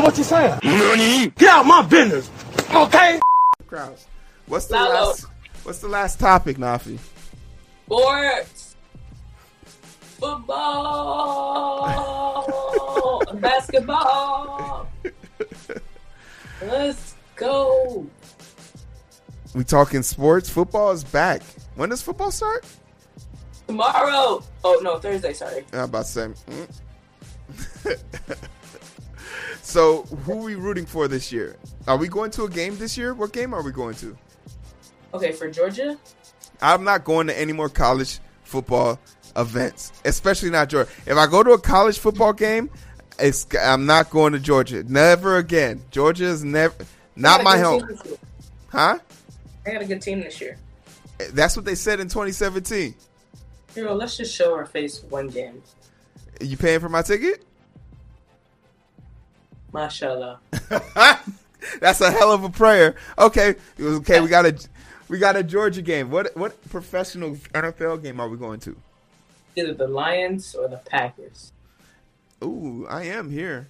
So what you saying? Get out my business, okay? Crowds. What's the Lalo. last? What's the last topic, Nafi? Sports. Football. basketball. Let's go. We talking sports. Football is back. When does football start? Tomorrow. Oh, no, Thursday, sorry. I'm about to say. mm. so, who are we rooting for this year? Are we going to a game this year? What game are we going to? Okay, for Georgia? I'm not going to any more college football events, especially not Georgia. If I go to a college football game, it's I'm not going to Georgia. Never again. Georgia is never not my home. team this year. Huh? They had a good team this year. That's what they said in 2017. Heero, let's just show our face one game. Are You paying for my ticket? Mashallah. That's a hell of a prayer. Okay, okay, we got a we got a Georgia game. What what professional NFL game are we going to? Either the Lions or the Packers. Ooh, I am here.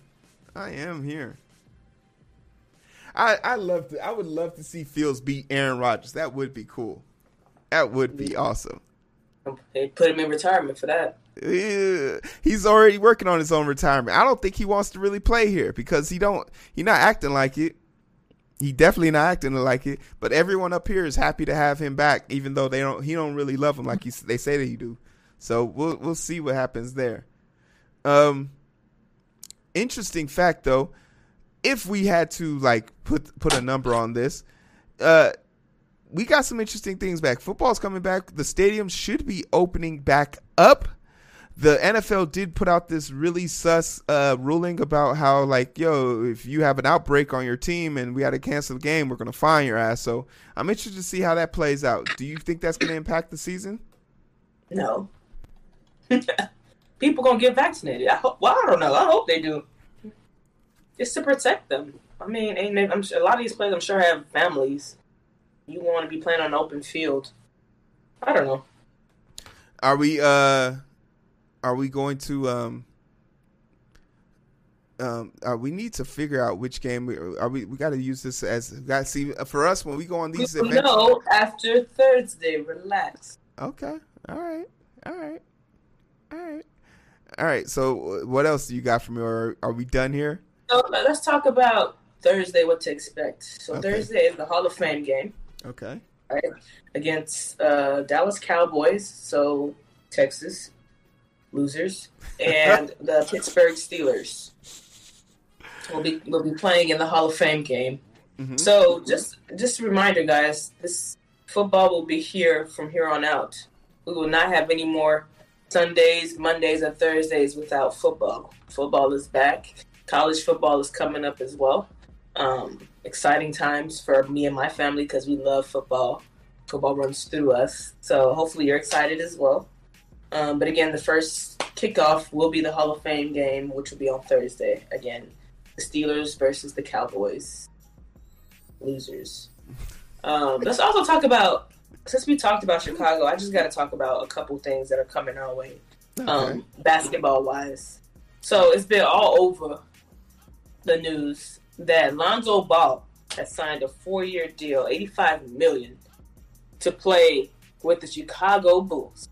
I am here. I I love to. I would love to see Fields beat Aaron Rodgers. That would be cool. That would be awesome. They put him in retirement for that. Yeah, He's already working on his own retirement. I don't think he wants to really play here because he don't. He not acting like it. He definitely not acting like it. But everyone up here is happy to have him back, even though they don't. He don't really love him like he, they say that he do. So we'll we'll see what happens there. Um, interesting fact though, if we had to like put put a number on this, uh, we got some interesting things back. Football's coming back. The stadium should be opening back up. The NFL did put out this really sus uh, ruling about how, like, yo, if you have an outbreak on your team and we had to cancel the game, we're going to fine your ass. So I'm interested to see how that plays out. Do you think that's going to impact the season? No. People gonna get vaccinated. I hope. Well, I don't know. I hope they do. Just to protect them. I mean, ain't they, I'm sure, a lot of these players, I'm sure, have families. You want to be playing on an open field. I don't know. Are we uh are we going to um um uh, we need to figure out which game we are we we got to use this as got see for us when we go on these events. know after Thursday. Relax. Okay. All right. All right. All right. All right. So what else do you got from me or are we done here? So let's talk about Thursday. What to expect? So Okay. Thursday is the Hall of Fame game. Okay. right? Against uh, Dallas Cowboys, so Texas losers, and the Pittsburgh Steelers will be will be playing in the Hall of Fame game. Mhm. So just just a reminder, guys, this football will be here from here on out. We will not have any more Sundays, Mondays, and Thursdays without football. Football is back. College football is coming up as well. Um, exciting times for me and my family because we love football. Football runs through us. So hopefully you're excited as well. Um, but again, the first kickoff will be the Hall of Fame game, which will be on Thursday. Again, the Steelers versus the Cowboys. Losers. Um, let's also talk about, since we talked about Chicago, I just got to talk about a couple things that are coming our way Okay. um, basketball wise. So it's been all over the news that Lonzo Ball has signed a four year deal, eighty five million, to play with the Chicago Bulls.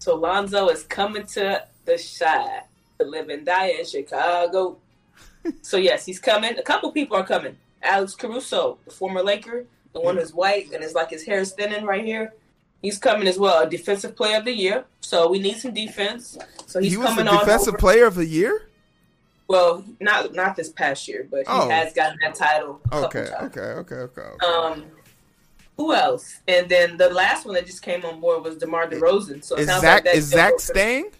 So Lonzo is coming to the Chi to live and die in Chicago. so yes, he's coming. A couple people are coming. Alex Caruso, the former Laker, the one who's white and is like his hair is thinning right here. He's coming as well, a defensive player of the year. So we need some defense. So he's he was the coming on defensive player of the year? Well, not not this past year, but he Oh. has gotten that title. Okay, okay, okay, okay. okay. Um, who else? And then the last one that just came on board was DeMar DeRozan. So it is sounds Zach like that is Zach staying?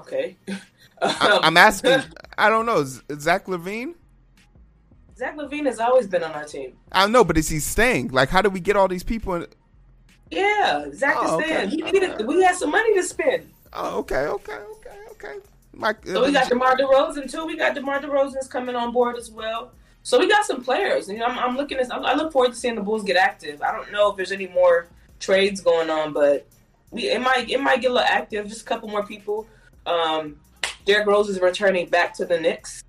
Okay. I, Um, I'm asking. I don't know. Zach LaVine? Zach LaVine has always been on our team. I don't know, but is he staying? Like, how do we get all these people? In, Yeah, Zach Oh, is okay. staying. He needed, we had some money to spend. oh, okay, okay, okay, okay. Mike, So we got DeMar DeRozan too. We got DeMar DeRozan's coming on board as well. So we got some players. You know, I'm, I'm looking at. I look forward to seeing the Bulls get active. I don't know if there's any more trades going on, but we it might it might get a little active. Just a couple more people. Um, Derrick Rose is returning back to the Knicks.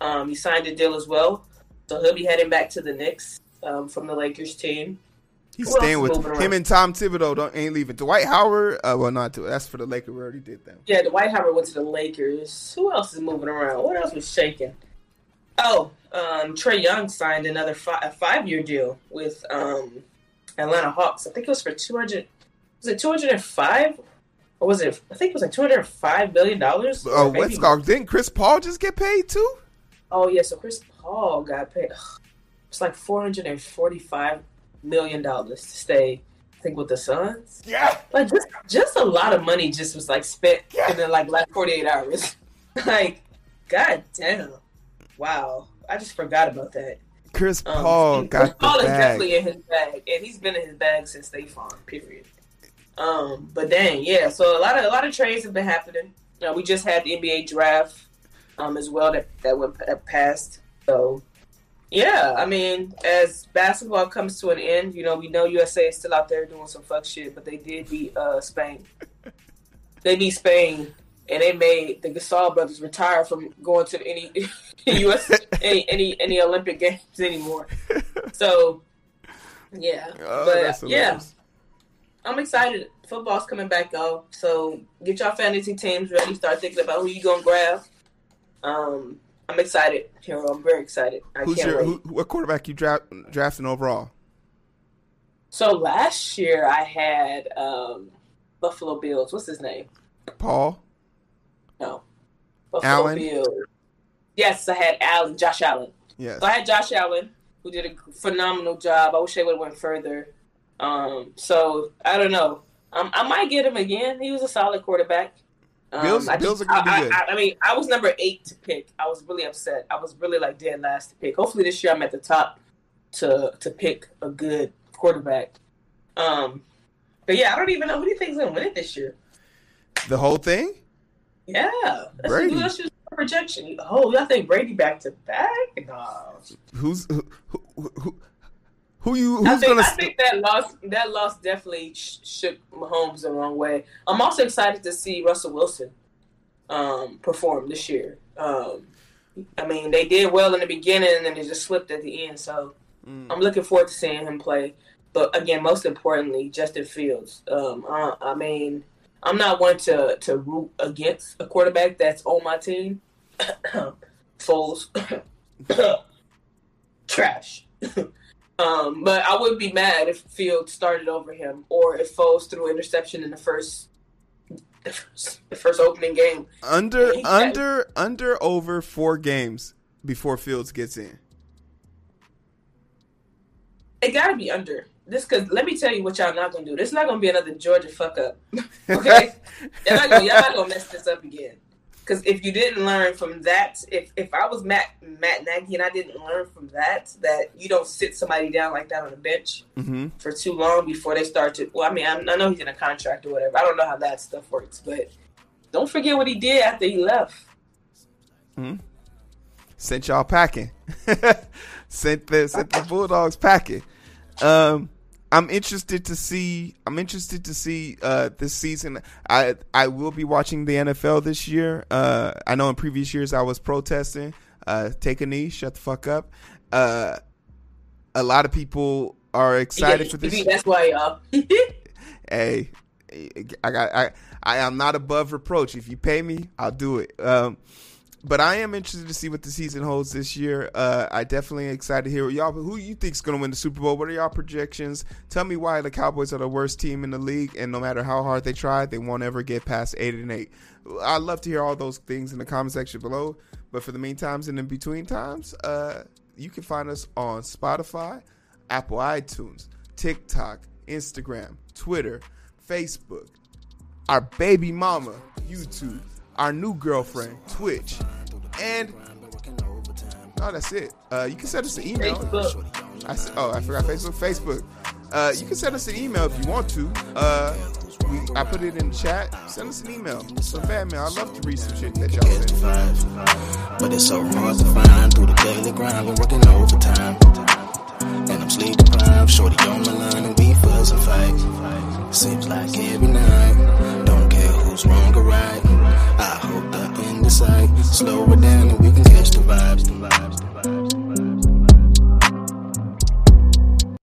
Um, he signed a deal as well, so he'll be heading back to the Knicks um, from the Lakers team. He's Who staying with him around? and Tom Thibodeau. Don't ain't leaving. Dwight Howard. Uh, well, not to, that's for the Lakers. We already did them. Yeah, Dwight Howard went to the Lakers. Who else is moving around? What else was shaking? Oh, um, Trae Young signed another fi- a five year deal with um, Atlanta Hawks. I think it was for two hundred. Was it two hundred and five? Or was it? I think it was like two hundred five million dollars. Oh, let's go. Didn't Chris Paul just get paid too? Oh yeah, so Chris Paul got paid. It's like four hundred and forty-five million dollars to stay. I think with the Suns. Yeah. Like just just a lot of money just was like spent in the like last forty-eight hours. like, god damn, wow! I just forgot about that. Chris Um, Paul got Chris Paul is bag. definitely in his bag, and he's been in his bag since they farm. Period. Um, but dang, yeah. So a lot of a lot of trades have been happening. You know, we just had the NBA draft, um, as well that that went that passed. So, yeah, I mean, as basketball comes to an end, you know, we know USA is still out there doing some fuck shit, but they did beat uh, Spain. they beat Spain, and they made the Gasol brothers retire from going to any US any any any Olympic games anymore. So, yeah, Oh, but yeah. I'm excited. Football's coming back though, so get your fantasy teams ready. Start thinking about who you gonna grab. Um, I'm excited, Heero. I'm very excited. I Who's your who, what quarterback you draft drafting overall? So last year I had um, Buffalo Bills. What's his name? Paul. No, Buffalo Allen? Bills. Yes, I had Allen, Josh Allen. Yes. So I had Josh Allen, who did a phenomenal job. I wish they would have went further. Um, so I don't know. Um, I might get him again. He was a solid quarterback. Um, Bills- I Bills are gonna be good. I, I mean, I was number eight to pick. I was really upset. I was really like dead last to pick. Hopefully this year I'm at the top to to pick a good quarterback. Um, but yeah, I don't even know who do you think's gonna win it this year. The whole thing? Yeah, let's Brady. let's just a projection. Oh, y'all think Brady back to back? No. Who's who who, who, who you I who's think, gonna I think that loss that loss definitely sh- shook Mahomes the wrong way. I'm also excited to see Russell Wilson um, perform this year. Um, I mean, they did well in the beginning, and then they just slipped at the end. So Mm. I'm looking forward to seeing him play. But again, most importantly, Justin Fields. Um, I, I mean, I'm not one to to root against a quarterback that's on my team. Foles, trash. um, but I would be mad if Fields started over him, or if Foles threw an interception in the first, the first, the first opening game. under under under over four games before Fields gets in. It got to be under. This because let me tell you what y'all not gonna do. This is not gonna be another Georgia fuck up. Okay, y'all not gonna, y'all not gonna mess this up again. Because if you didn't learn from that, if if I was Matt Matt Nagy and I didn't learn from that, that you don't sit somebody down like that on a bench hmm for too long before they start to. Well, I mean, I, I know he's in a contract or whatever. I don't know how that stuff works, but don't forget what he did after he left. Sent y'all packing. sent the sent the Bulldogs packing. Um, I'm interested to see. I'm interested to see uh, this season. I I will be watching the NFL this year. Uh, I know in previous years I was protesting. Uh, take a knee. Shut the fuck up. Uh, a lot of people are excited Yeah, for this. That's why hey, I got I I am not above reproach. If you pay me, I'll do it. Um, but I am interested to see what the season holds this year. Uh, I definitely excited to hear what y'all. Who you think's going to win the Super Bowl? What are y'all projections? Tell me why the Cowboys are the worst team in the league, and no matter how hard they try, they won't ever get past eight and eight. I'd love to hear all those things in the comment section below. But for the meantimes and in between times, uh, you can find us on Spotify, Apple iTunes, TikTok, Instagram, Twitter, Facebook, our baby mama, YouTube, our new girlfriend, Twitch, and oh, that's it. Uh, you can send us an email. Facebook. I s- oh, I forgot Facebook. Facebook. Uh, you can send us an email if you want to. Uh, we, I put it in the chat. Send us an email. Some fan mail. I love to read some shit that y'all Get to send. But it's so hard to find through the daily Slow it down